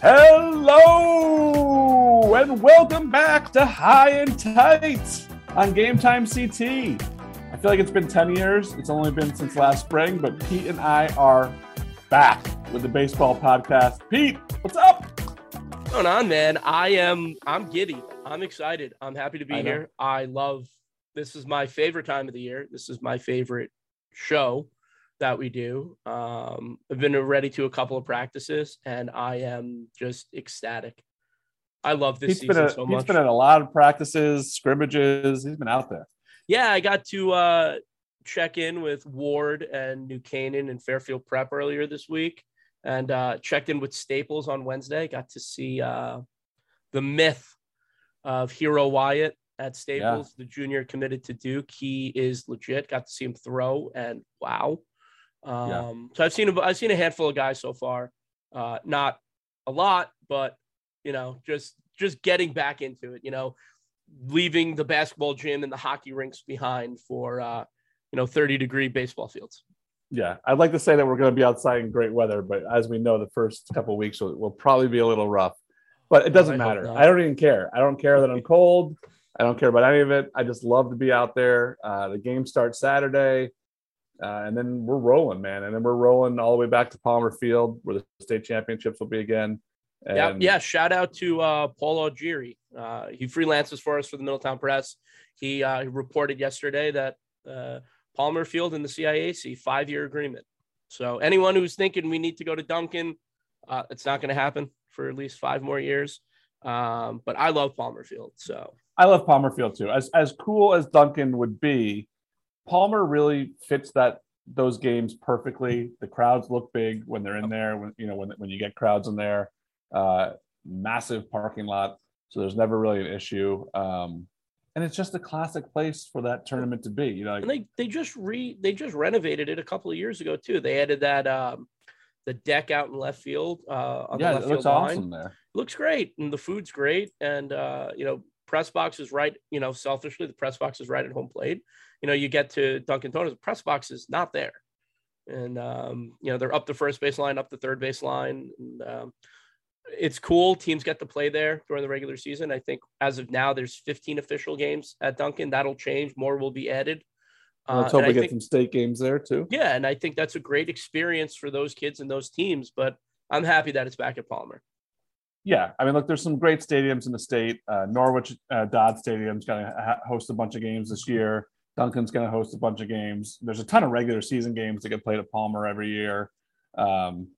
Hello and welcome back to High and Tight on Game Time CT. I feel like it's been 10 years. It's only been since last spring, but Pete and I are back with the baseball podcast. Pete, what's up? Going on, man? I am I'm giddy. I'm excited. I'm happy to be I here. I love this is my favorite time of the year. This is my favorite show that we do. Um, I've been ready to a couple of practices and I am just ecstatic. I love this Pete's season been, at, so much. been at a lot of practices, scrimmages. He's been out there. yeah, I got to uh, check in with Ward and New Canaan and Fairfield Prep earlier this week, and uh, checked in with Staples on Wednesday. Got to see uh, the myth of Hero Wyatt at Staples, the junior committed to Duke. He is legit. Got to see him throw, and wow. Um, Yeah. So I've seen a, I've seen a handful of guys so far, uh, not a lot, but you know, just just getting back into it. You know, leaving the basketball gym and the hockey rinks behind for uh, you know 30 degree baseball fields. Yeah, I'd like to say that we're going to be outside in great weather, but as we know, the first couple of weeks will, will probably be a little rough. But it doesn't I matter. I don't even care. I don't care that I'm cold. I don't care about any of it. I just love to be out there. Uh, the game starts Saturday, uh, and then we're rolling, man. And then we're rolling all the way back to Palmer Field, where the state championships will be again. Yeah, And yeah. Shout out to uh, Paul Algieri. Uh, he freelances for us for the Middletown Press. He, uh, he reported yesterday that uh, Palmer Field and the CIAC five year agreement. So anyone who's thinking we need to go to Dunkin, uh, it's not going to happen for at least five more years. Um, but I love Palmer Field. So I love Palmer Field too. As as cool as Dunkin would be, Palmer really fits that those games perfectly. The crowds look big when they're in there. When you know when when you get crowds in there, uh, massive parking lot, so there's never really an issue. Um, and it's just a classic place for that tournament to be. You know, and they they just re they just renovated it a couple of years ago too. They added that um, the deck out in left field uh, on yeah, the it looks field line. awesome there. looks great and the food's great and uh you know press box is right you know selfishly the press box is right at home plate you know you get to Dunkin' Donuts the press box is not there and um you know they're up the first base line up the third base line and um, it's cool teams get to play there during the regular season i think as of now there's 15 official games at Dunkin that'll change more will be added And Let's Uh, hope we I get think- some state games there too. yeah and i think that's a great experience for those kids and those teams but i'm happy that it's back at palmer Yeah, I mean, look, there's some great stadiums in the state. Uh, Norwich uh, Dodd Stadium's going to ha- host a bunch of games this year. Dunkin's going to host a bunch of games. There's a ton of regular season games that get played at Palmer every year. Um,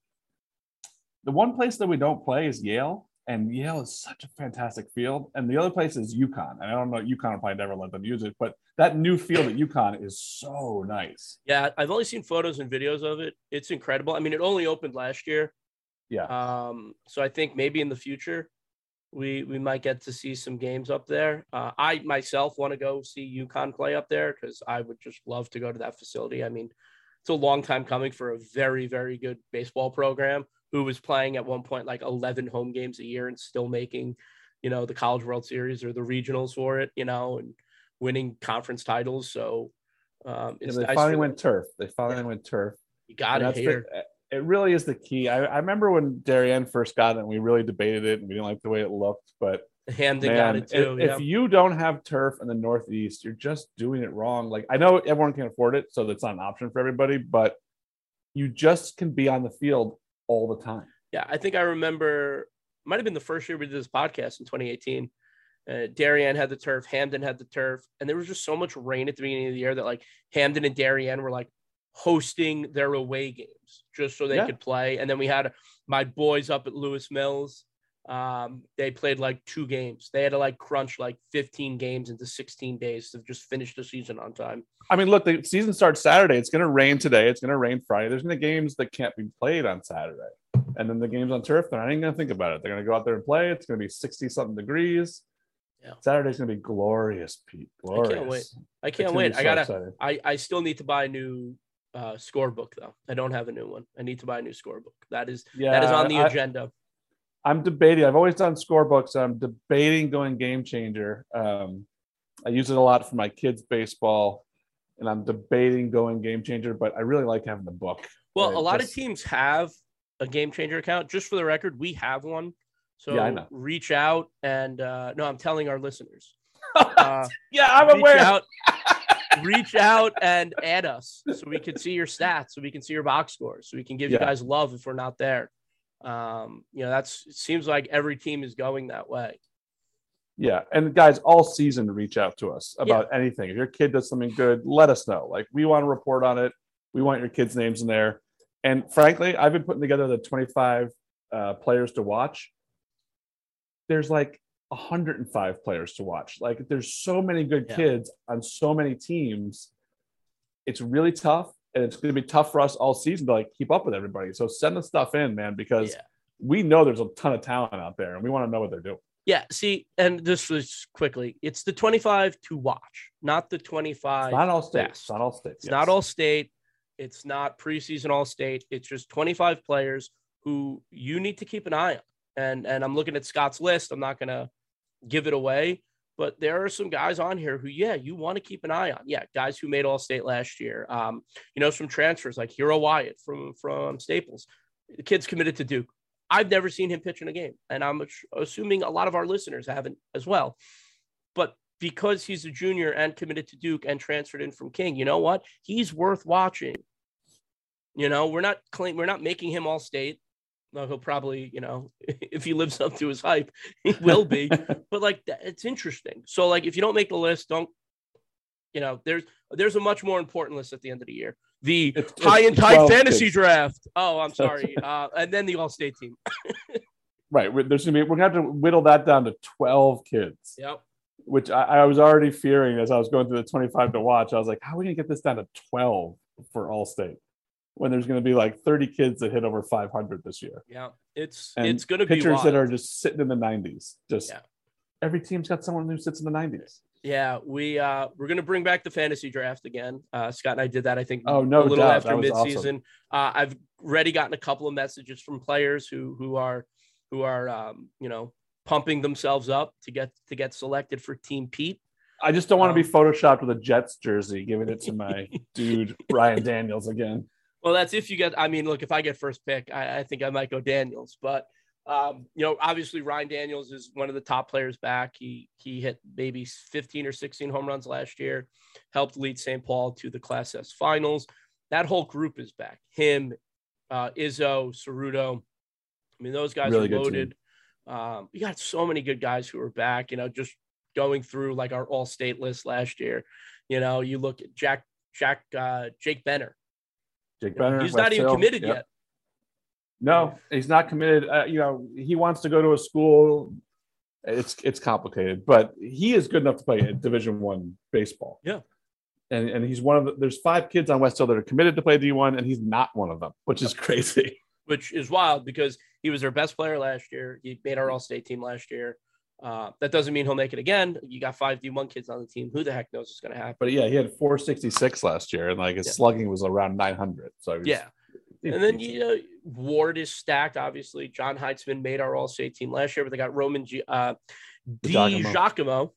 the one place that we don't play is Yale, and Yale is such a fantastic field. And the other place is UConn. And I don't know, UConn will probably never let them use it, but that new field at UConn is so nice. Yeah, I've only seen photos and videos of it. It's incredible. I mean, it only opened last year. Yeah. Um, so I think maybe in the future we we might get to see some games up there. Uh, I myself want to go see UConn play up there because I would just love to go to that facility. I mean, it's a long time coming for a very very good baseball program who was playing at one point like 11 home games a year and still making, you know, the College World Series or the regionals for it, you know, and winning conference titles. So um, Yeah, it's they nice finally went them. turf. They finally went turf. You got it here. the- it really is the key. I, I remember when Darien first got it, and we really debated it, and we didn't like the way it looked. But Hamden got it too. if, yeah. if you don't have turf in the Northeast, you're just doing it wrong. Like I know everyone can afford it, so that's not an option for everybody. But you just can be on the field all the time. yeah, I think I remember might have been the first year we did this podcast in 2018. Uh, Darien had the turf, Hamden had the turf, and there was just so much rain at the beginning of the year that like Hamden and Darien were like hosting their away games just so they Yeah. could play. And then we had my boys up at Lewis Mills. Um, they played like two games. They had to like crunch like 15 games into 16 days to just finish the season on time. I mean, look, the season starts Saturday. It's going to rain today. It's going to rain Friday. There's going to be games that can't be played on Saturday, and then the games on turf. They're not even going to think about it. They're going to go out there and play. It's going to be sixty something degrees. Yeah. Saturday's going to be glorious, Pete. Glorious. wait. I can't wait. be I gotta. exciting. I I still need to buy a new uh, scorebook though. I don't have a new one. I need to buy a new scorebook. That is Yeah, that is on the I- agenda. I'm debating. I've always done scorebooks. I'm debating going GameChanger. Um, I use it a lot for my kids' baseball, and I'm debating going GameChanger. But I really like having the book. Well, a lot just, of teams have a GameChanger account. Just for the record, we have one. So yeah, reach out and uh, no, I'm telling our listeners. Uh, yeah, I'm aware. Out, reach out and add us so we can see your stats, so we can see your box scores, so we can give yeah. you guys love if we're not there. Um, you know, that's it seems like every team is going that way. Yeah, and guys, all season reach out to us about yeah. anything. If your kid does something good, let us know. Like we want to report on it. We want your kids' names in there. And frankly, I've been putting together the 25 uh, players to watch. There's like 105 players to watch. Like there's so many good yeah. kids on so many teams. It's really tough and it's going to be tough for us all season to like keep up with everybody. So send the stuff in, man, because yeah. we know there's a ton of talent out there and we want to know what they're doing. Yeah, see, and this was quickly. It's the 25 to watch, not the 25. It's not all state. It's not all state. It's yes. not all state. It's not preseason all state. It's just 25 players who you need to keep an eye on. And and I'm looking at Scott's list. I'm not gonna give it away, but there are some guys on here who, yeah, you want to keep an eye on. Yeah, guys who made All State last year. Um, you know, some transfers like Hero Wyatt from from Staples. The kid's committed to Duke. I've never seen him pitch in a game, and I'm assuming a lot of our listeners haven't as well. But because he's a junior and committed to Duke and transferred in from King, you know what? He's worth watching. You know, we're not claim we're not making him all state well, he'll probably, you know, if he lives up to his hype, he will be. but like, it's interesting. So, like, if you don't make the list, don't, you know, there's there's a much more important list at the end of the year. The it's, high and tight fantasy draft. Oh, I'm sorry. uh, and then the All State team. right. There's gonna be we're gonna have to whittle that down to 12 kids. Yep. Which I, I was already fearing as I was going through the 25 to watch. I was like, how are we gonna get this down to 12 for All State? When there's going to be like 30 kids that hit over 500 this year. Yeah, it's and it's going to be pitchers that are just sitting in the 90s. Just yeah. every team's got someone who sits in the 90s. Yeah, we uh we're gonna bring back the fantasy draft again. Uh, Scott and I did that. I think. Oh no, a little doubt. after midseason. Awesome. Uh, I've already gotten a couple of messages from players who who are who are um, you know pumping themselves up to get to get selected for Team Pete. I just don't want to be um, photoshopped with a Jets jersey, giving it to my dude Ryan Daniels again. Well, that's if you get. I mean, look, if I get first pick, I, I think I might go Daniels. But um, you know, obviously Ryan Daniels is one of the top players back. He he hit maybe 15 or 16 home runs last year, helped lead St. Paul to the Class S finals. That whole group is back. Him, uh, Izzo, Ceruto. I mean, those guys really are loaded. Um, we got so many good guys who are back. You know, just going through like our all state list last year. You know, you look at Jack Jack uh, Jake Benner Jake Benner. He's West not even Hill. committed yep. yet. No, he's not committed. Uh, you know, he wants to go to a school. It's it's complicated, but he is good enough to play Division One baseball. Yeah, and and he's one of the. There's five kids on West Hill that are committed to play D one, and he's not one of them, which is crazy. Which is wild because he was their best player last year. He made our All State team last year. Uh, that doesn't mean he'll make it again. You got five D1 kids on the team. Who the heck knows what's going to happen? But yeah, he had 466 last year, and like his yeah. slugging was around 900. So was, yeah. And then you know Ward is stacked. Obviously, John Heitzman made our All-State team last year, but they got Roman G- uh, Di Giacomo.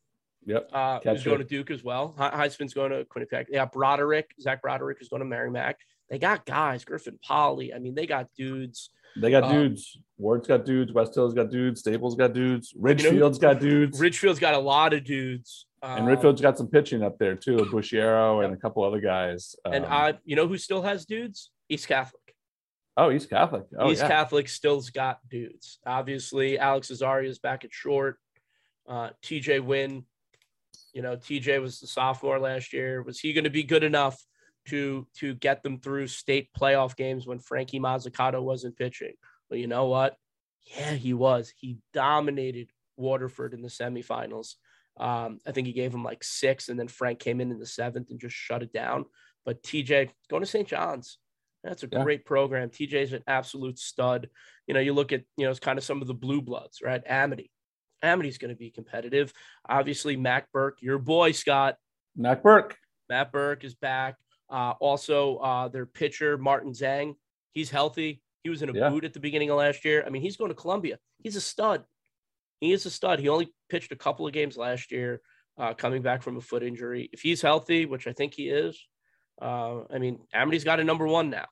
Yep. Uh, who's going to Duke as well. Heitzman's going to Quinnipiac. They got Broderick. Zach Broderick is going to Merrimack. They got guys. Griffin Polly. I mean, they got dudes. They got um, dudes. Ward's got dudes. West Hill's got dudes. Staples got dudes. Ridgefield's you know, got dudes. Ridgefield's got a lot of dudes. and Ridgefield's got some pitching up there too. Bushiero and a couple other guys. Um, and I, you know who still has dudes? East Catholic. Oh, East Catholic. Oh, East yeah. Catholic still's got dudes. Obviously, Alex Azaria is back at short. Uh, TJ Wynn, you know, TJ was the sophomore last year. Was he going to be good enough to to get them through state playoff games when Frankie Mazzucato wasn't pitching. But you know what? Yeah, he was. He dominated Waterford in the semifinals. Um, I think he gave him like six, and then Frank came in in the seventh and just shut it down. But TJ going to St. John's. That's a yeah. great program. TJ's an absolute stud. You know, you look at, you know, it's kind of some of the blue bloods, right? Amity. Amity's going to be competitive. Obviously, Mac Burke, your boy, Scott. Mac Burke. Matt Burke is back. Uh, also, uh, their pitcher Martin Zhang, he's healthy. He was in a Yeah. boot at the beginning of last year. I mean, he's going to Columbia. He's a stud. He is a stud. He only pitched a couple of games last year, uh, coming back from a foot injury. If he's healthy, which I think he is, uh, I mean, Amity's got a number one now,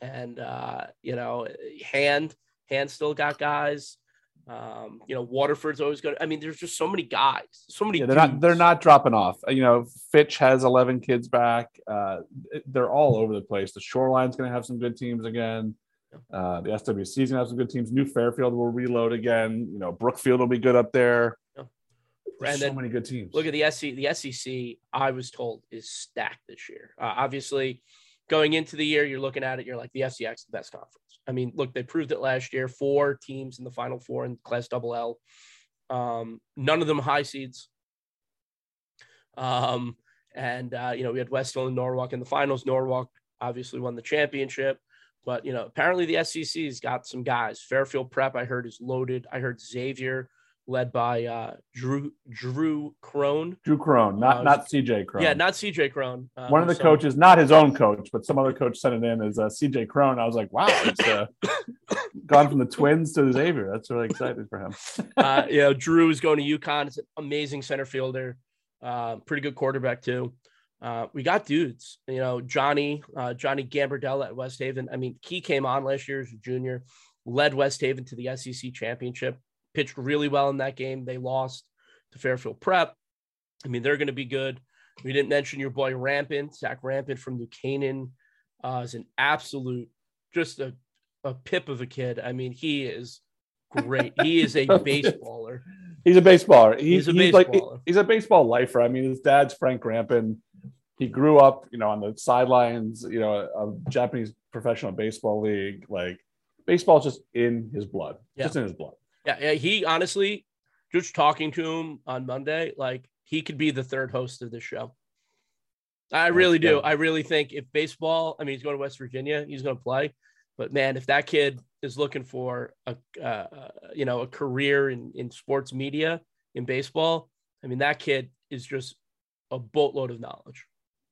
and uh, you know, Hand Hand still got guys. Um, you know, Waterford's always good. I mean, there's just so many guys, so many. Yeah, they're not they're not dropping off. You know, Fitch has 11 kids back. Uh, they're all over the place. The Shoreline's going to have some good teams again. Uh, the SWC's going to have some good teams. New Fairfield will reload again. You know, Brookfield will be good up there. Yeah. There's And so then many good teams. Look at the SCC. The SCC, I was told, is stacked this year. Uh, obviously, going into the year, you're looking at it, you're like, the is the best conference. I mean, look, they proved it last year. Four teams in the final four in Class Double L. Um, none of them high seeds. Um, and uh, you know, we had West Hill and Norwalk in the finals. Norwalk obviously won the championship. But you know, apparently the SCC's got some guys. Fairfield Prep, I heard, is loaded. I heard Xavier, led by uh, Drew Drew Crone. Drew Crone, not Uh, not CJ Cron. Yeah, not CJ Cron. Uh, one of the so- coaches, not his own coach, but some other coach sent it in as uh, CJ Cron. I was like, wow, it's uh, gone from the Twins to Xavier. That's really exciting for him. uh, you know, Drew is going to UConn. It's an amazing center fielder, uh, pretty good quarterback too. Uh, we got dudes, you know, Johnny, uh, Johnny Gambardella at West Haven. I mean, he came on last year as a junior, led West Haven to the SCC championship, pitched really well in that game. They lost to Fairfield Prep. I mean, they're going to be good. We didn't mention your boy Rampant, Zach Rampant from New Canaan, uh, is an absolute, just a, a pip of a kid. I mean, he is great. He is a baseballer. He's a baseballer. He- He's a like baseballer. he's a baseball lifer. I mean, his dad's Frank Rampin. He grew up, you know, on the sidelines, you know, of Japanese professional baseball league. Like baseball's just in his blood, Yeah. just in his blood. Yeah, yeah, he honestly, just talking to him on Monday, like he could be the third host of this show. I really do. I really think if baseball, I mean, he's going to West Virginia, he's going to play. But man, if that kid is looking for a, uh, uh, you know, a career in in sports media in baseball, I mean, that kid is just a boatload of knowledge.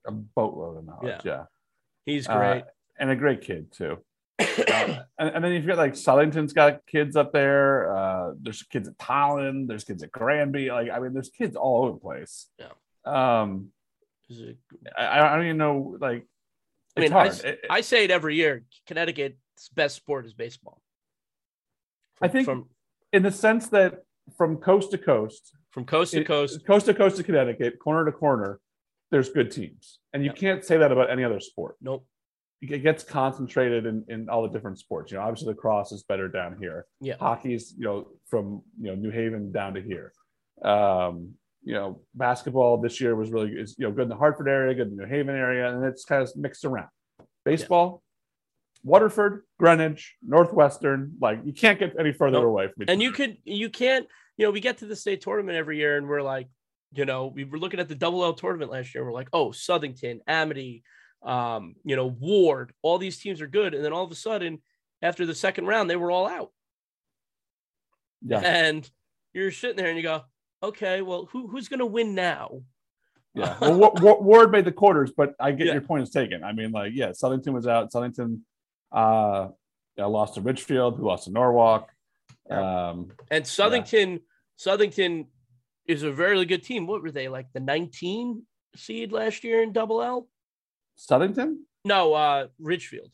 A boatload of knowledge. Yeah, yeah. He's Uh, great. and a great kid too. Uh, and, and then you've got like Southington's got kids up there. Uh, there's kids at Tolland. There's kids at Granby. Like I mean, there's kids all over the place. Yeah. Um, a- I, I don't even know. Like, I mean, I, It- I say it every year. Connecticut's best sport is baseball. I think- from in the sense that from coast to coast, from coast to it- coast, coast to coast to Connecticut, corner to corner, there's good teams, and you Yeah. can't say that about any other sport. nope. It gets concentrated in, in all the different sports. You know, obviously the cross is better down here. Yeah. hockey's you know from you know New Haven down to here. Um, you know, basketball this year was really is you know good in the Hartford area, good in the New Haven area, and it's kind of mixed around. Baseball, Waterford, Greenwich, Northwestern, like you can't get any further Nope. away from each And you could, you can't, you know, we get to the state tournament every year and we're like, you know, we were looking at the double L tournament last year. We're like, oh, Southington, Amity, um, you know, Ward, all these teams are good. And then all of a sudden, after the second round, they were all out. yeah, And you're sitting there and you go, okay, well, who, who's going to win now? yeah. Well, Wa- Wa- Ward made the quarters, but I get Yeah. your point is taken. I mean, like, yeah, Southington was out. Southington uh, yeah, lost to Ridgefield, who lost to Norwalk. Um, And Southington, Southington is a very good team. What were they like the 19 seed last year in double L? Southington? No, uh, Ridgefield.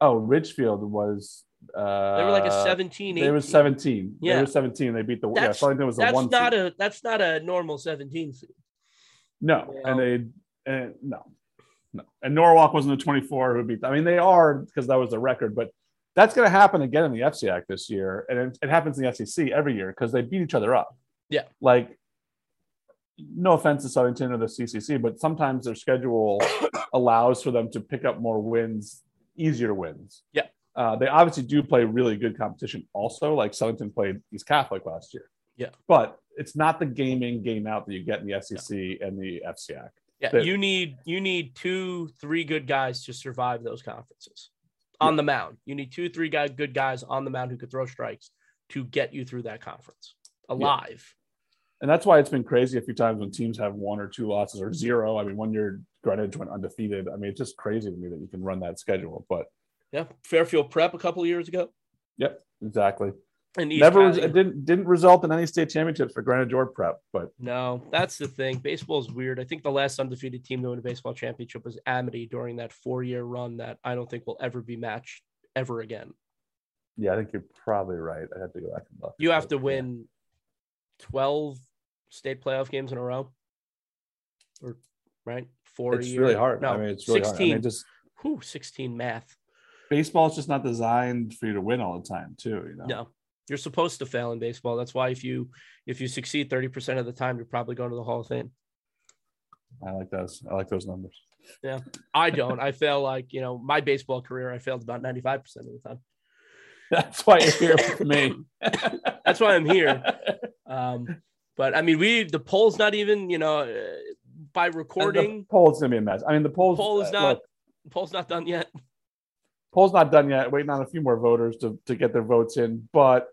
Oh, Ridgefield was. Uh, They were like a 17, 18. They were 17. They Yeah. were 17. They beat the. Yeah, That's- Southington was the that's one. not seed. a that's not a normal 17 seed. No, you and know. they and no, no, and Norwalk wasn't a 24 who beat. I mean, they are because that was the record, but that's going to happen again in the FCAC this year, and it, it happens in the SCC every year because they beat each other up. Yeah. like no offense to Southington or the CCC, but sometimes their schedule allows for them to pick up more wins, easier wins. Yeah. Uh, they obviously do play really good competition also, like Southington played East Catholic last year. Yeah. But it's not the game in, game out that you get in the SCC and the FCAC. Yeah, That- you need you need two, three good guys to survive those conferences on the mound. You need two, three guy good guys on the mound who could throw strikes to get you through that conference alive. And that's why it's been crazy a few times when teams have one or two losses or zero. I mean, one year Greenwich went undefeated. I mean, it's just crazy to me that you can run that schedule. But Yeah, Fairfield Prep a couple of years ago. Yep, exactly. And East Never it didn't didn't result in any state championships for Granite George Prep, but No, that's the thing. Baseball is weird. I think the last undefeated team to win a baseball championship was Amity during that four-year run that I don't think will ever be matched ever again. yeah, I think you're probably right. I have to go back and look. You have to yeah. win 12 state playoff games in a row. Or right? Four It's really hard. No, I mean, it's really 16. hard. I mean, just Whew, 16 math. baseball's just not designed for you to win all the time, too. You know. No. You're supposed to fail in baseball. That's why if you if you succeed 30% of the time, you're probably going to the Hall of Fame. I like those. I like those numbers. Yeah, I don't. I fail like, you know, my baseball career, I failed about 95% of the time. That's why you're here with me. That's why I'm here. Um, but I mean, we the poll's not even you know uh, by recording. the poll's gonna be a mess. I mean, the polls. Poll is uh, not look, poll's not done yet. poll's not done yet. Waiting on a few more voters to, to get their votes in, but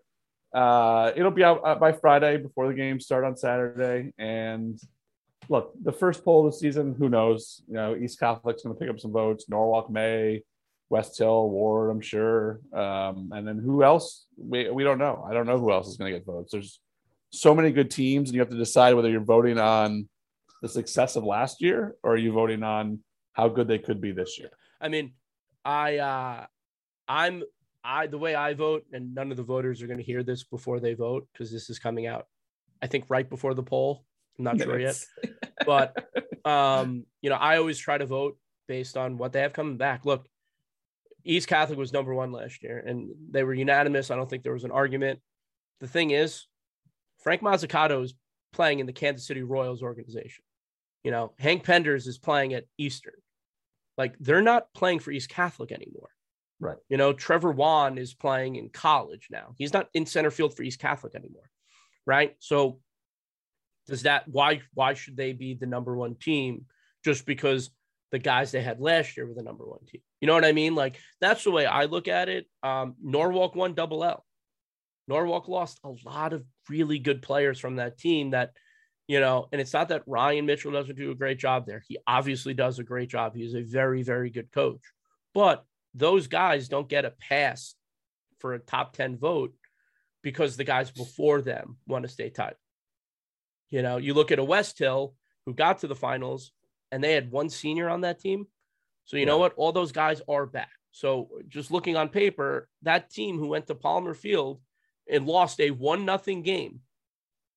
uh, it'll be out uh, by Friday before the games start on Saturday. And look, the first poll of the season, who knows? You know, East Catholic's going to pick up some votes. Norwalk may, West Hill, Ward, I'm sure. Um, and then who else? We, we don't know. I don't know who else is going to get votes. There's so many good teams, and you have to decide whether you're voting on the success of last year or are you voting on how good they could be this year. I mean, I uh, I'm I the way I vote, and none of the voters are going to hear this before they vote because this is coming out. I think right before the poll. I'm not sure yet, but um, you know, I always try to vote based on what they have coming back. Look, East Catholic was number one last year, and they were unanimous. I don't think there was an argument. The thing is, Frank Mazzucato is playing in the Kansas City Royals organization. You know, Hank Penders is playing at Eastern. Like they're not playing for East Catholic anymore. Right. You know, Trevor Wan is playing in college now. He's not in center field for East Catholic anymore. Right. So does that why why should they be the number one team just because the guys they had last year were the number one team? You know what I mean? Like that's the way I look at it. Um, Norwalk won double L. Norwalk lost a lot of really good players from that team that, you know, and it's not that Ryan Mitchell doesn't do a great job there. He obviously does a great job. He's a very, very good coach. But those guys don't get a pass for a top 10 vote because the guys before them won a state title. You know, you look at a West Hill who got to the finals and they had one senior on that team. So, you know what? All those guys are back. So, just looking on paper, that team who went to Palmer Field and lost a one nothing game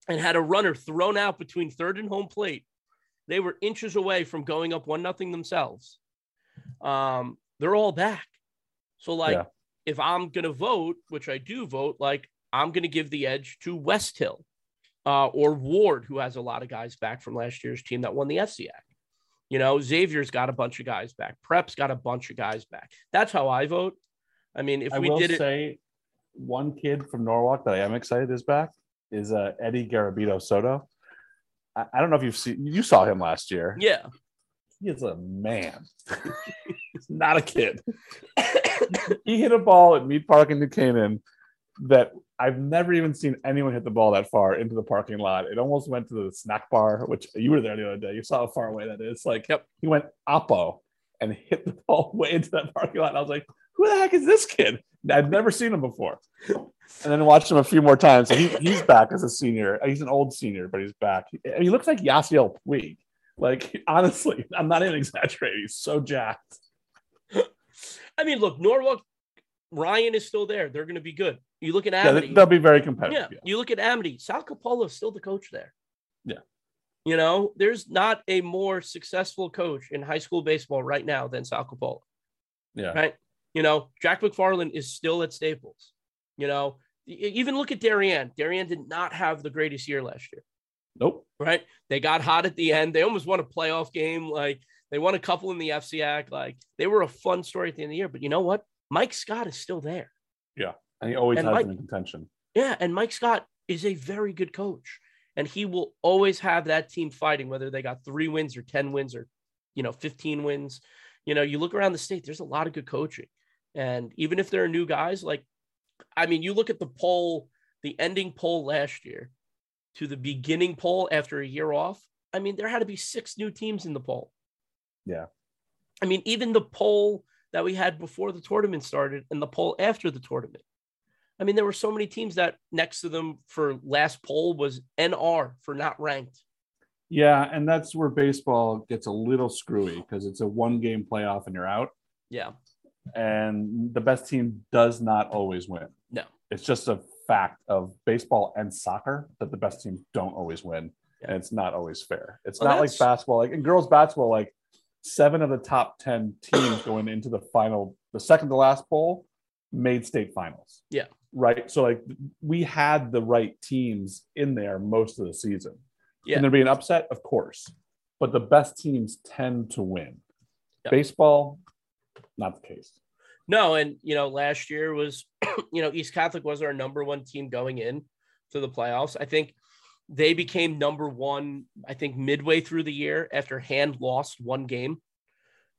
and had a runner thrown out between third and home plate, they were inches away from going up one nothing themselves. Um, they're all back. So, like, Yeah. if I'm gonna vote, which I do vote, like I'm gonna give the edge to West Hill uh, or Ward, who has a lot of guys back from last year's team that won the FCAC. You know, Xavier's got a bunch of guys back. Prep's got a bunch of guys back. That's how I vote. I mean, if I we did it, say one kid from Norwalk that I am excited is back is uh, Eddie Garabito Soto. I, I don't know if you've seen you saw him last year. yeah, He is a man. He's not a kid. he hit a ball at Mead Park in New Canaan that I've never even seen anyone hit the ball that far into the parking lot. It almost went to the snack bar, which you were there the other day. You saw how far away that is. Like, Yep. he went oppo and hit the ball way into that parking lot. And I was like, who the heck is this kid? I'd never seen him before. And then watched him a few more times. So he, he's back as a senior. He's an old senior, but he's back. He, he looks like Yasiel Puig. Like, honestly, I'm not even exaggerating. He's so jacked. I mean, look, Norwalk, Ryan is still there. They're going to be good. You look at Yeah, Amity. they'll be very competitive. yeah, Yeah. you look at Amity. Sal Capolo is still the coach there. Yeah. You know, there's not a more successful coach in high school baseball right now than Sal Capolo. Yeah. right? You know, Jack McFarland is still at Staples. You know, even look at Darien. Darien did not have the greatest year last year, Nope. right? They got hot at the end. They almost won a playoff game. Like they won a couple in the FCAC. Like they were a fun story at the end of the year. But you know what? Mike Scott is still there. Yeah. And he always And has Mike- in contention. Yeah, and Mike Scott is a very good coach, and he will always have that team fighting, whether they got three wins or ten wins or you know fifteen wins. You know, you look around the state. There's a lot of good coaching, and even if there are new guys, like I mean, you look at the poll, the ending poll last year, to the beginning poll after a year off. I mean, there had to be six new teams in the poll. Yeah. I mean, even the poll that we had before the tournament started and the poll after the tournament. I mean, there were so many teams that next to them for last poll was NR for not ranked. Yeah, and that's where baseball gets a little screwy because it's a one game playoff and you're out. Yeah. And the best team does not always win. No. It's just a fact of baseball and soccer that the best teams don't always win. Yeah. And it's not always fair. It's Well, not like basketball. Like in girls basketball, like seven of the top 10 teams going into the final, the second to last poll made state finals. Yeah. Right. So like we had the right teams in there most of the season. Yeah. Can there be an upset? Of course. But the best teams tend to win. Yeah. Baseball, not the case. No, and you know, last year was, you know, East Catholic was our number one team going in to the playoffs. I think they became number one, I think, midway through the year after hand lost one game.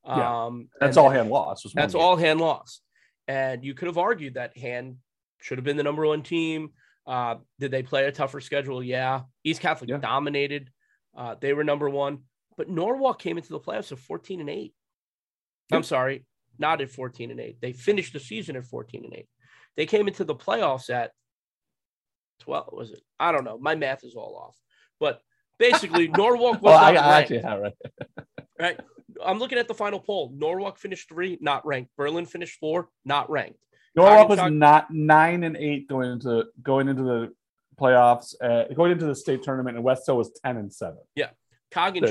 Yeah. Um, That's all hand lost. That's game. all hand lost. And you could have argued that hand should have been the number one team. Uh, did they play a tougher schedule? Yeah. East Catholic Yeah. dominated. Uh, they were number one. But Norwalk came into the playoffs of 14 and 8. I'm sorry, not at 14 and 8. They finished the season at 14 and 8. They came into the playoffs at 12, was it? I don't know. My math is all off. But basically, Norwalk was I, not I ranked have it. right? I'm looking at the final poll. Norwalk finished three, not ranked. Berlin finished four, not ranked. Norwalk was not nine and eight going into going into the playoffs, uh, going into the state tournament, and West Hill was ten and seven. Yeah, you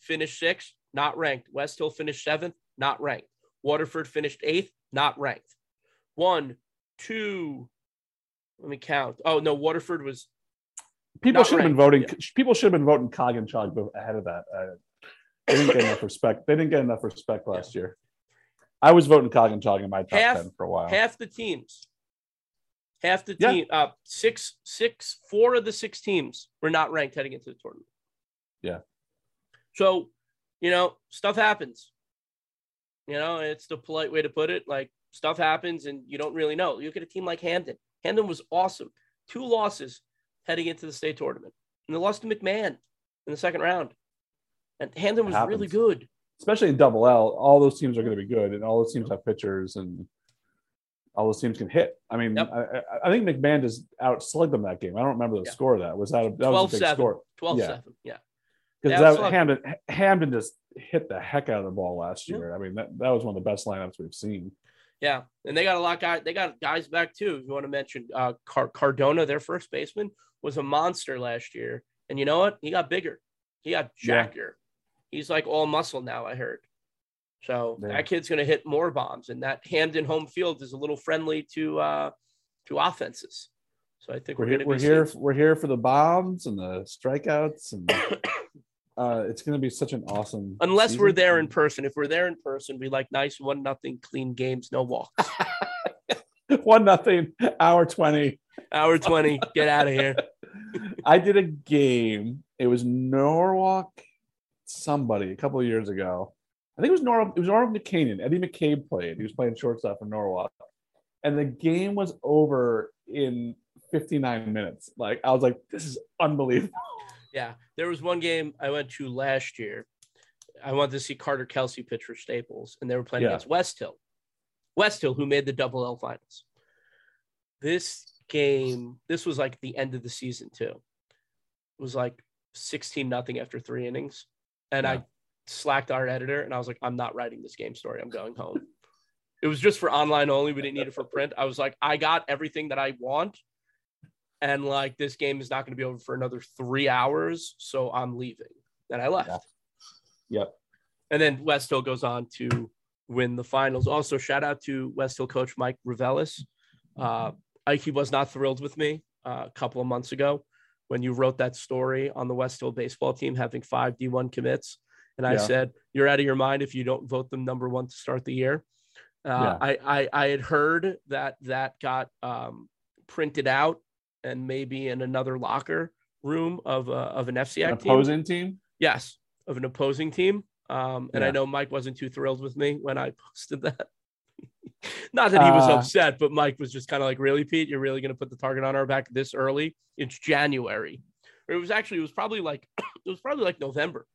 finished sixth, not ranked. West Hill finished seventh, not ranked. Waterford finished eighth, not ranked. One, two, let me count. Oh, no, Waterford was, People should have been voting. People should have been voting Coginchaug ahead of that. Uh, they didn't get enough respect. They didn't get enough respect last year. I was voting Coginchaug in my top Half- ten for a while. half the teams. Half the Yeah. team, uh, six, six, four of the six teams were not ranked heading into the tournament. Yeah. So, you know, stuff happens. You know, it's the polite way to put it. Like stuff happens and you don't really know. You look at a team like Hamden. Hamden was awesome. Two losses heading into the state tournament. And they lost to McMahon in the second round. And Hamden was really good. especially in double L, all those teams are going to be good, and all those teams have pitchers, and all those teams can hit. I mean, Yep. I, I- think McMahon just outslugged them that game. I don't remember the Yeah. score of that. Was that a, that was a big 12-7. score? 12 Yeah. 7. Yeah. Because Yeah, Hamden Hamden just hit the heck out of the ball last Yeah. year. I mean, that, that was one of the best lineups we've seen. Yeah, and they got a lot of guys. They got guys back too. If you want to mention uh, Car- Cardona, their first baseman, was a monster last year, and you know what? He got bigger. He got Yeah. jackier. He's like all muscle now. I heard. So Yeah. that kid's going to hit more bombs, and that Hamden home field is a little friendly to uh, to offenses. So I think We're we're, here. We're here. We're here for the bombs and the strikeouts, and uh, it's going to be such an awesome. Unless we're there in person. If we're there in person, we like nice one nothing clean games, no walks. one nothing, hour twenty. Hour twenty, get out of here. I did a game. It was Norwalk, somebody a couple of years ago. I think it was Norwalk. It was Norwalk McCannon. Eddie McCabe played. He was playing shortstop for Norwalk, and the game was over in 59 minutes. Like I was like, this is unbelievable. Yeah, there was one game I went to last year. I wanted to see Carter Kelsey pitch for Staples, and they were playing Yeah. against West Hill. West Hill, who made the double L finals. This game, this was like the end of the season too. It was like 16 nothing after three innings. And Yeah. I slacked our editor and I was like, I'm not writing this game story. I'm going home. it was just for online only. We didn't need it for print. I was like, I got everything that I want. And like this game is not going to be over for another three hours. So I'm leaving. And I left. Yeah. Yep. And then West Hill goes on to win the finals. Also, shout out to West Hill coach Mike Ravelis. Uh, Ike was not thrilled with me uh, a couple of months ago when you wrote that story on the West Hill baseball team having five D1 commits. And I Yeah. said, You're out of your mind if you don't vote them number one to start the year. Uh, Yeah. I, I, I had heard that that got um, printed out and maybe in another locker room of, uh, of an An FCI team. opposing team. Yes, of an opposing team. Um, and I know Mike wasn't too thrilled with me when I posted that. Not that he was Uh, upset, but Mike was just kind of like, "Really, Pete? You're really going to put the target on our back this early? It's January." Or it was actually, it was probably like, it was probably like November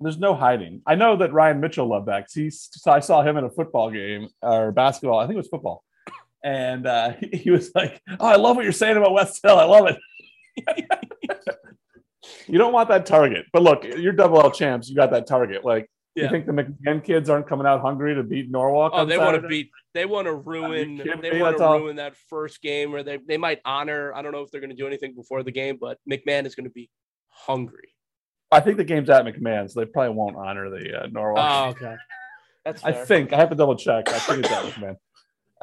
there's no hiding. I know that Ryan Mitchell loved that because he. So I saw him in a football game or basketball. I think it was football, and uh, he, he was like, "Oh, I love what you're saying about West Hill. I love it." you don't want that target, but look, you're double L champs. You got that target. Like, Yeah. you think the McMahon kids aren't coming out hungry to beat Norwalk? Oh, on they want to beat. They want to ruin. They want to ruin that first game where they they might honor. I don't know if they're going to do anything before the game, but McMahon is going to be hungry. I think the game's at McMahon, so they probably won't honor the uh, Norwalk. Oh, okay. That's I think I have to double check. I think it's at McMahon.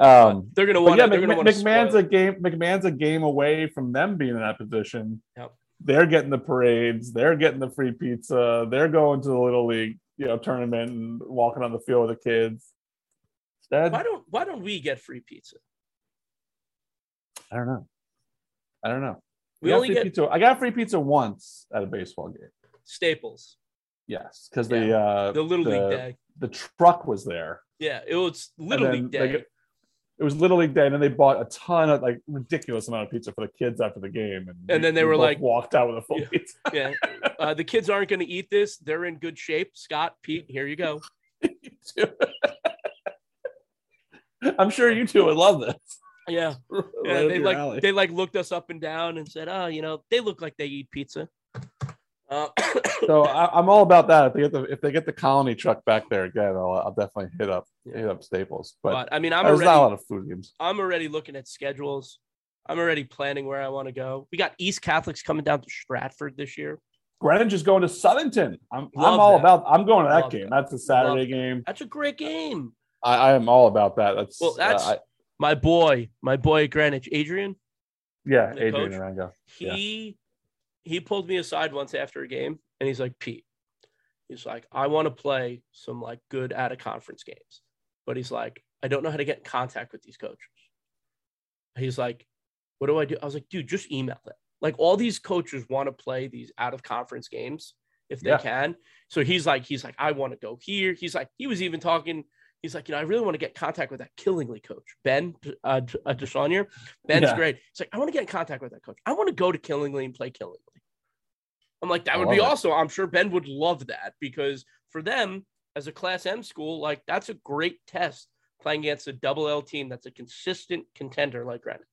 Um, they're going to but want. yeah, they're going to McMahon, want McMahon's a game. McMahon's a game away from them being in that position. Yep. They're getting the parades. They're getting the free pizza. They're going to the little league, you know, tournament and walking on the field with the kids. Instead, Why don't Why don't we get free pizza? I don't know. I don't know. We got only get pizza. I got free pizza once at a baseball game. Staples, Yes, because the uh, the Little the, League Day. the truck was there. Yeah, it was Little League Day. It was Little League Day, and then they bought a ton of like ridiculous amount of pizza for the kids after the game, and, And then they we were like- walked out with a full Yeah. pizza. yeah, uh, the kids aren't going to eat this. They're in good shape. Scott, Pete, here you go. I'm sure you two would love this. Yeah, Right yeah. They like alley. they like looked us up and down and said, "Oh, you know, they look like they eat pizza." Uh, so I, I'm all about that. If they get the if they get the colony truck back there again, I'll, I'll definitely hit up Yeah. hit up Staples. But, but I mean, I'm there's already not a lot of food games. I'm already looking at schedules. I'm already planning where I want to go. We got East Catholics coming down to Stratford this year. Greenwich is going to Southington. I'm Love I'm all that. about. I'm going to that Love game. that. That's a Saturday Love game. That's a great game. I, I am all about that. That's Well, that's uh, I- my boy, my boy at Greenwich, Adrian. yeah, Adrian coach? Arango. Yeah. He pulled me aside once after a game and he's like, Pete, he's like, I want to play some like good out of conference games. But he's like, I don't know how to get in contact with these coaches. He's like, what do I do? I was like, dude, just email them. Like all these coaches want to play these out of conference games if they Yeah. can. So he's like, he's like, I want to go here. He's like, he was even talking. He's like, you know, I really want to get in contact with that Killingly coach, Ben uh, uh, Deshaunier. Ben's Yeah. great. He's like, I want to get in contact with that coach. I want to go to Killingly and play Killingly. I'm like, that I would be it. awesome. I'm sure Ben would love that because for them as a Class M school, like that's a great test playing against a double L team that's a consistent contender like Greenwich.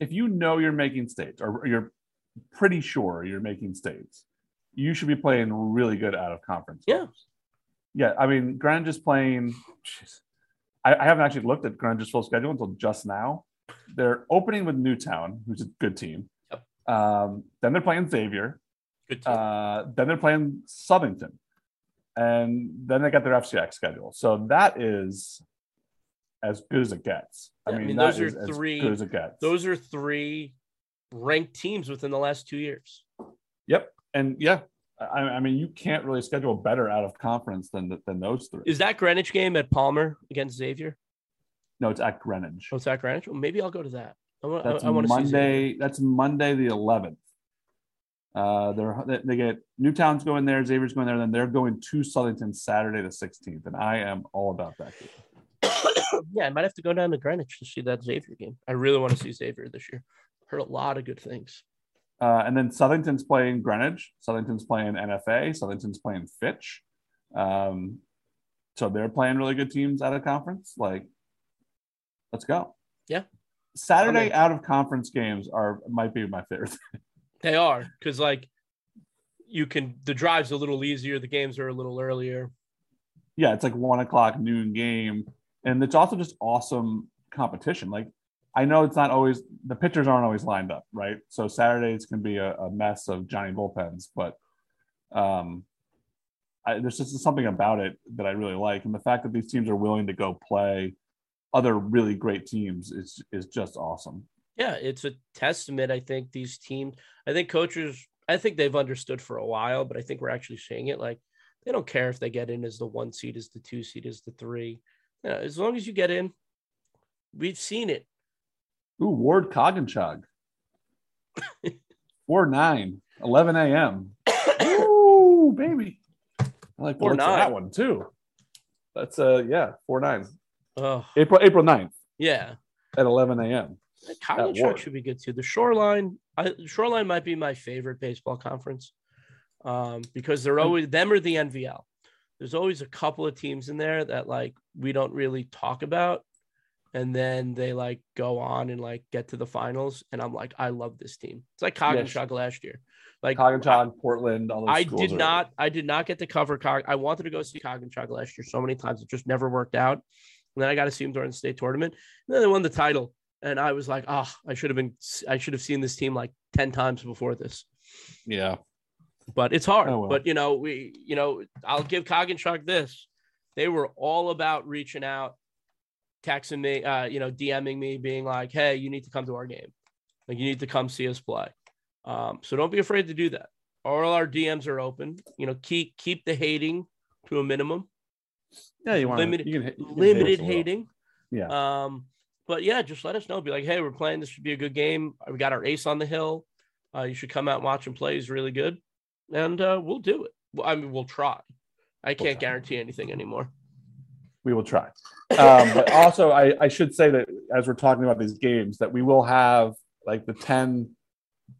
If you know you're making states, or you're pretty sure you're making states, you should be playing really good out of conference. Yeah. games. Yeah. I mean, Greenwich is playing. jeez. I, I haven't actually looked at Greenwich's full schedule until just now. They're opening with Newtown, who's a good team. Yep. Um, then they're playing Xavier. Uh, then they're playing Southington, and then they got their FCX schedule. So that is as good as it gets. I Yeah, I mean, mean, those are as three- as gets. Those are three ranked teams within the last two years. Yep, and yeah, I, I mean, you can't really schedule better out of conference than than those three. Is that Greenwich game at Palmer against Xavier? no, it's at Greenwich. Oh, it's at Greenwich. Well, maybe I'll go to that. I want. That's I, I to see Monday. That's Monday the eleventh. Uh, they're they, they get Newtown's going there, Xavier's going there, then they're going to Southington Saturday the sixteenth, and I am all about that. Game. yeah, I might have to go down to Greenwich to see that Xavier game. I really want to see Xavier this year. Heard a lot of good things. Uh, and then Southington's playing Greenwich. Southington's playing NFA. Southington's playing Fitch. Um, so they're playing really good teams out of conference. Like, let's go. Yeah. Saturday out of conference games are might be my favorite. They are because like you can the drive's a little easier, the games are a little earlier. yeah, it's like one o'clock noon game, and it's also just awesome competition. Like, I know it's not always the pitchers aren't always lined up, right? So Saturdays can be a, a mess of Johnny bullpens, but um, I, there's just something about it that I really like, and the fact that these teams are willing to go play other really great teams is is just awesome. Yeah, it's a testament. I think these teams, I think coaches, I think they've understood for a while, but I think we're actually seeing it. Like they don't care if they get in as the one seed, as the two seed, as the three. Yeah, as long as you get in, we've seen it. Ooh, Ward Coggins Four nine, 11 a.m. Ooh, baby. I like Four of that one too. That's uh yeah, four nine. Oh, April April 9th yeah. at 11 a.m. College track should be good too. The shoreline, I, shoreline might be my favorite baseball conference um, because they're always them or the NVL. There's always a couple of teams in there that like we don't really talk about, and then they like go on and like get to the finals, and I'm like, I love this team. It's like Cog and Yes. Chug last year. Like Coggins, Portland. All those I did are- not. I did not get to cover Cog. I wanted to go see Coginchaug last year so many times. It just never worked out. And then I got to see them during the state tournament. And then they won the title, and I was like, oh, I should have been. I should have seen this team like ten times before this. Yeah. But it's hard. Oh, well. But you know, we. You know, I'll give Coginchaug this. They were all about reaching out, texting me, uh, you know, DMing me, being like, "Hey, you need to come to our game. Like, you need to come see us play." Um, so don't be afraid to do that. All our DMs are open. You know, keep keep the hating to a minimum. Yeah. You want Limited- you can, you can Limited a little. hating. Yeah. Um, but yeah, just let us know. Be like, hey, we're playing. This should be a good game. We got our ace on the hill. Uh, you should come out and watch him play. He's really good, and uh, we'll do it. Well, I mean, we'll try. I can't try. guarantee anything anymore. we will try. Um, but also, I, I should say that as we're talking about these games, that we will have like the 10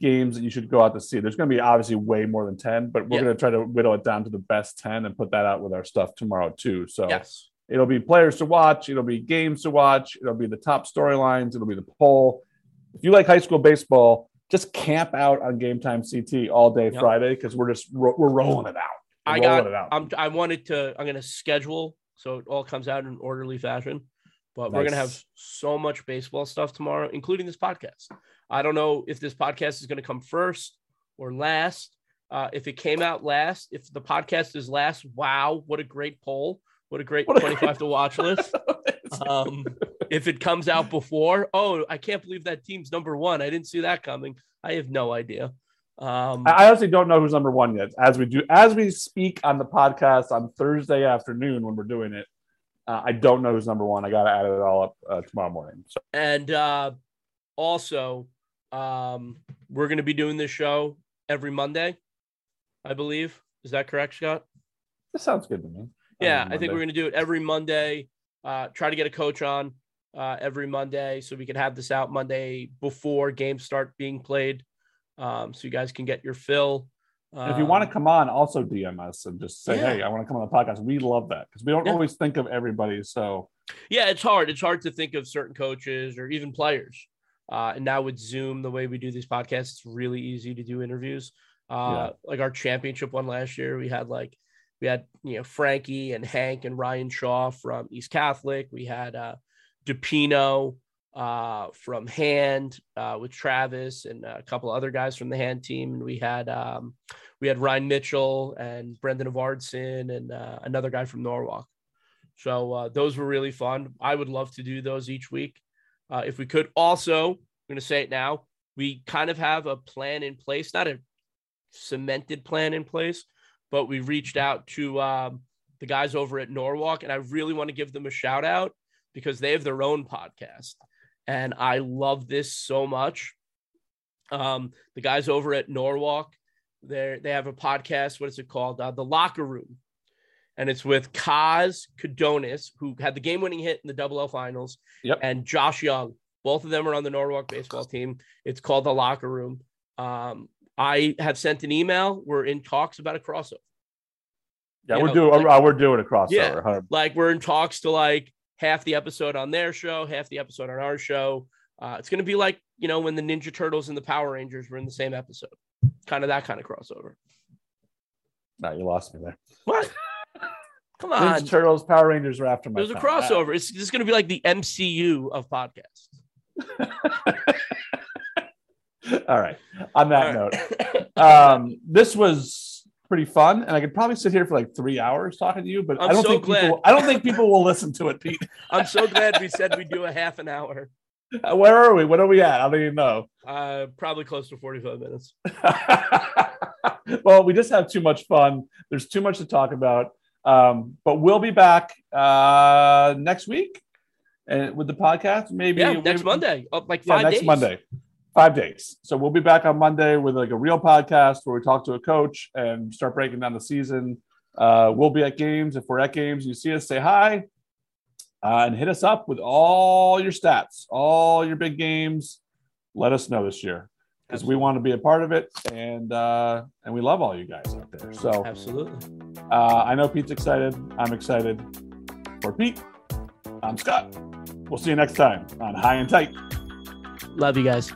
games that you should go out to see. There's going to be obviously way more than 10, but we're Yeah. going to try to whittle it down to the best 10 and put that out with our stuff tomorrow, too. So Yes. It'll be players to watch, it'll be games to watch, it'll be the top storylines, it'll be the poll. If you like high school baseball, just camp out on Game Time CT all day Yep. Friday because we're just we're rolling it out. We're I got. it out. I'm. I wanted to. I'm gonna schedule so it all comes out in orderly fashion. But we're gonna have so much baseball stuff tomorrow, including this podcast. I don't know if this podcast is gonna come first or last. Uh, if it came out last, if the podcast is last, wow, what a great poll! What a great What a 25 to watch list. Um, if it comes out before, oh, I can't believe that team's number one. I didn't see that coming. I have no idea. Um, I honestly don't know who's number one yet. As we do, as we speak on the podcast on Thursday afternoon when we're doing it, uh, I don't know who's number one. I got to add it all up uh, tomorrow morning. So and uh, also, um, we're going to be doing this show every Monday, I believe. Is that correct, Scott? this sounds good to me. Yeah, I think we're going to do it every Monday. Uh, try to get a coach on uh, every Monday so we can have this out Monday before games start being played, um, so you guys can get your fill. If you want to Um, come on, also DM us and just say, Yeah. "Hey, I want to come on the podcast." We love that because we don't Yeah. always think of everybody. So yeah, it's hard. It's hard to think of certain coaches or even players. Uh, and now with Zoom, the way we do these podcasts, it's really easy to do interviews. Uh, Like our championship one last year, we had like we had you know Frankie and Hank and Ryan Shaw from East Catholic. We had uh, DePino uh, from Hand uh, with Travis and a couple other guys from the Hand team. And we had um, we had Ryan Mitchell and Brendan Avardson and uh, another guy from Norwalk. So uh, those were really fun. I would love to do those each week uh, if we could. Also, I'm going to say it now. We kind of have a plan in place, not a cemented plan in place, but we reached out to um, the guys over at Norwalk, and I really want to give them a shout out because they have their own podcast, and I love this so much. Um, the guys over at Norwalk, they they have a podcast. What is it called? Uh, the Locker Room and it's with Kaz Kadonis, who had the game-winning hit in the double L finals, Yep. and Josh Young. Both of them are on the Norwalk baseball team. It's called the Locker Room. Um, I have sent an email. We're in talks about a crossover. yeah, You we're know, doing like- uh, we're doing a crossover. Yeah. Like we're in talks to like half the episode on their show, half the episode on our show. Uh, it's going to be like you know when the Ninja Turtles and the Power Rangers were in the same episode, kind of that kind of crossover. No, you lost me there. What? Come on, Ninja Turtles, Power Rangers are after my. there's a crossover. It's is going to be like the MCU of podcasts. All right. On that All note, right. um, this was pretty fun, and I could probably sit here for like three hours talking to you, but I'm I don't so think glad. people. I don't think people will listen to it, Pete. I'm so glad we said we'd do a half an hour. Uh, Where are we? What are we at? I don't even know. Uh, probably close to 45 minutes. well, we just have too much fun. There's too much to talk about. Um, but we'll be back uh, next week and with the podcast. Maybe Yeah, next maybe- Monday. Oh, like Yeah, next days. Monday. Five days. So we'll be back on Monday with like a real podcast where we talk to a coach and start breaking down the season. Uh, we'll be at games. If we're at games, you see us, say hi uh, and hit us up with all your stats, all your big games. Let us know this year. because we want to be a part of it, and uh, and we love all you guys out there. So Absolutely. uh, I know Pete's excited. I'm excited. For Pete, I'm Scott. We'll see you next time on High and Tight. Love you guys.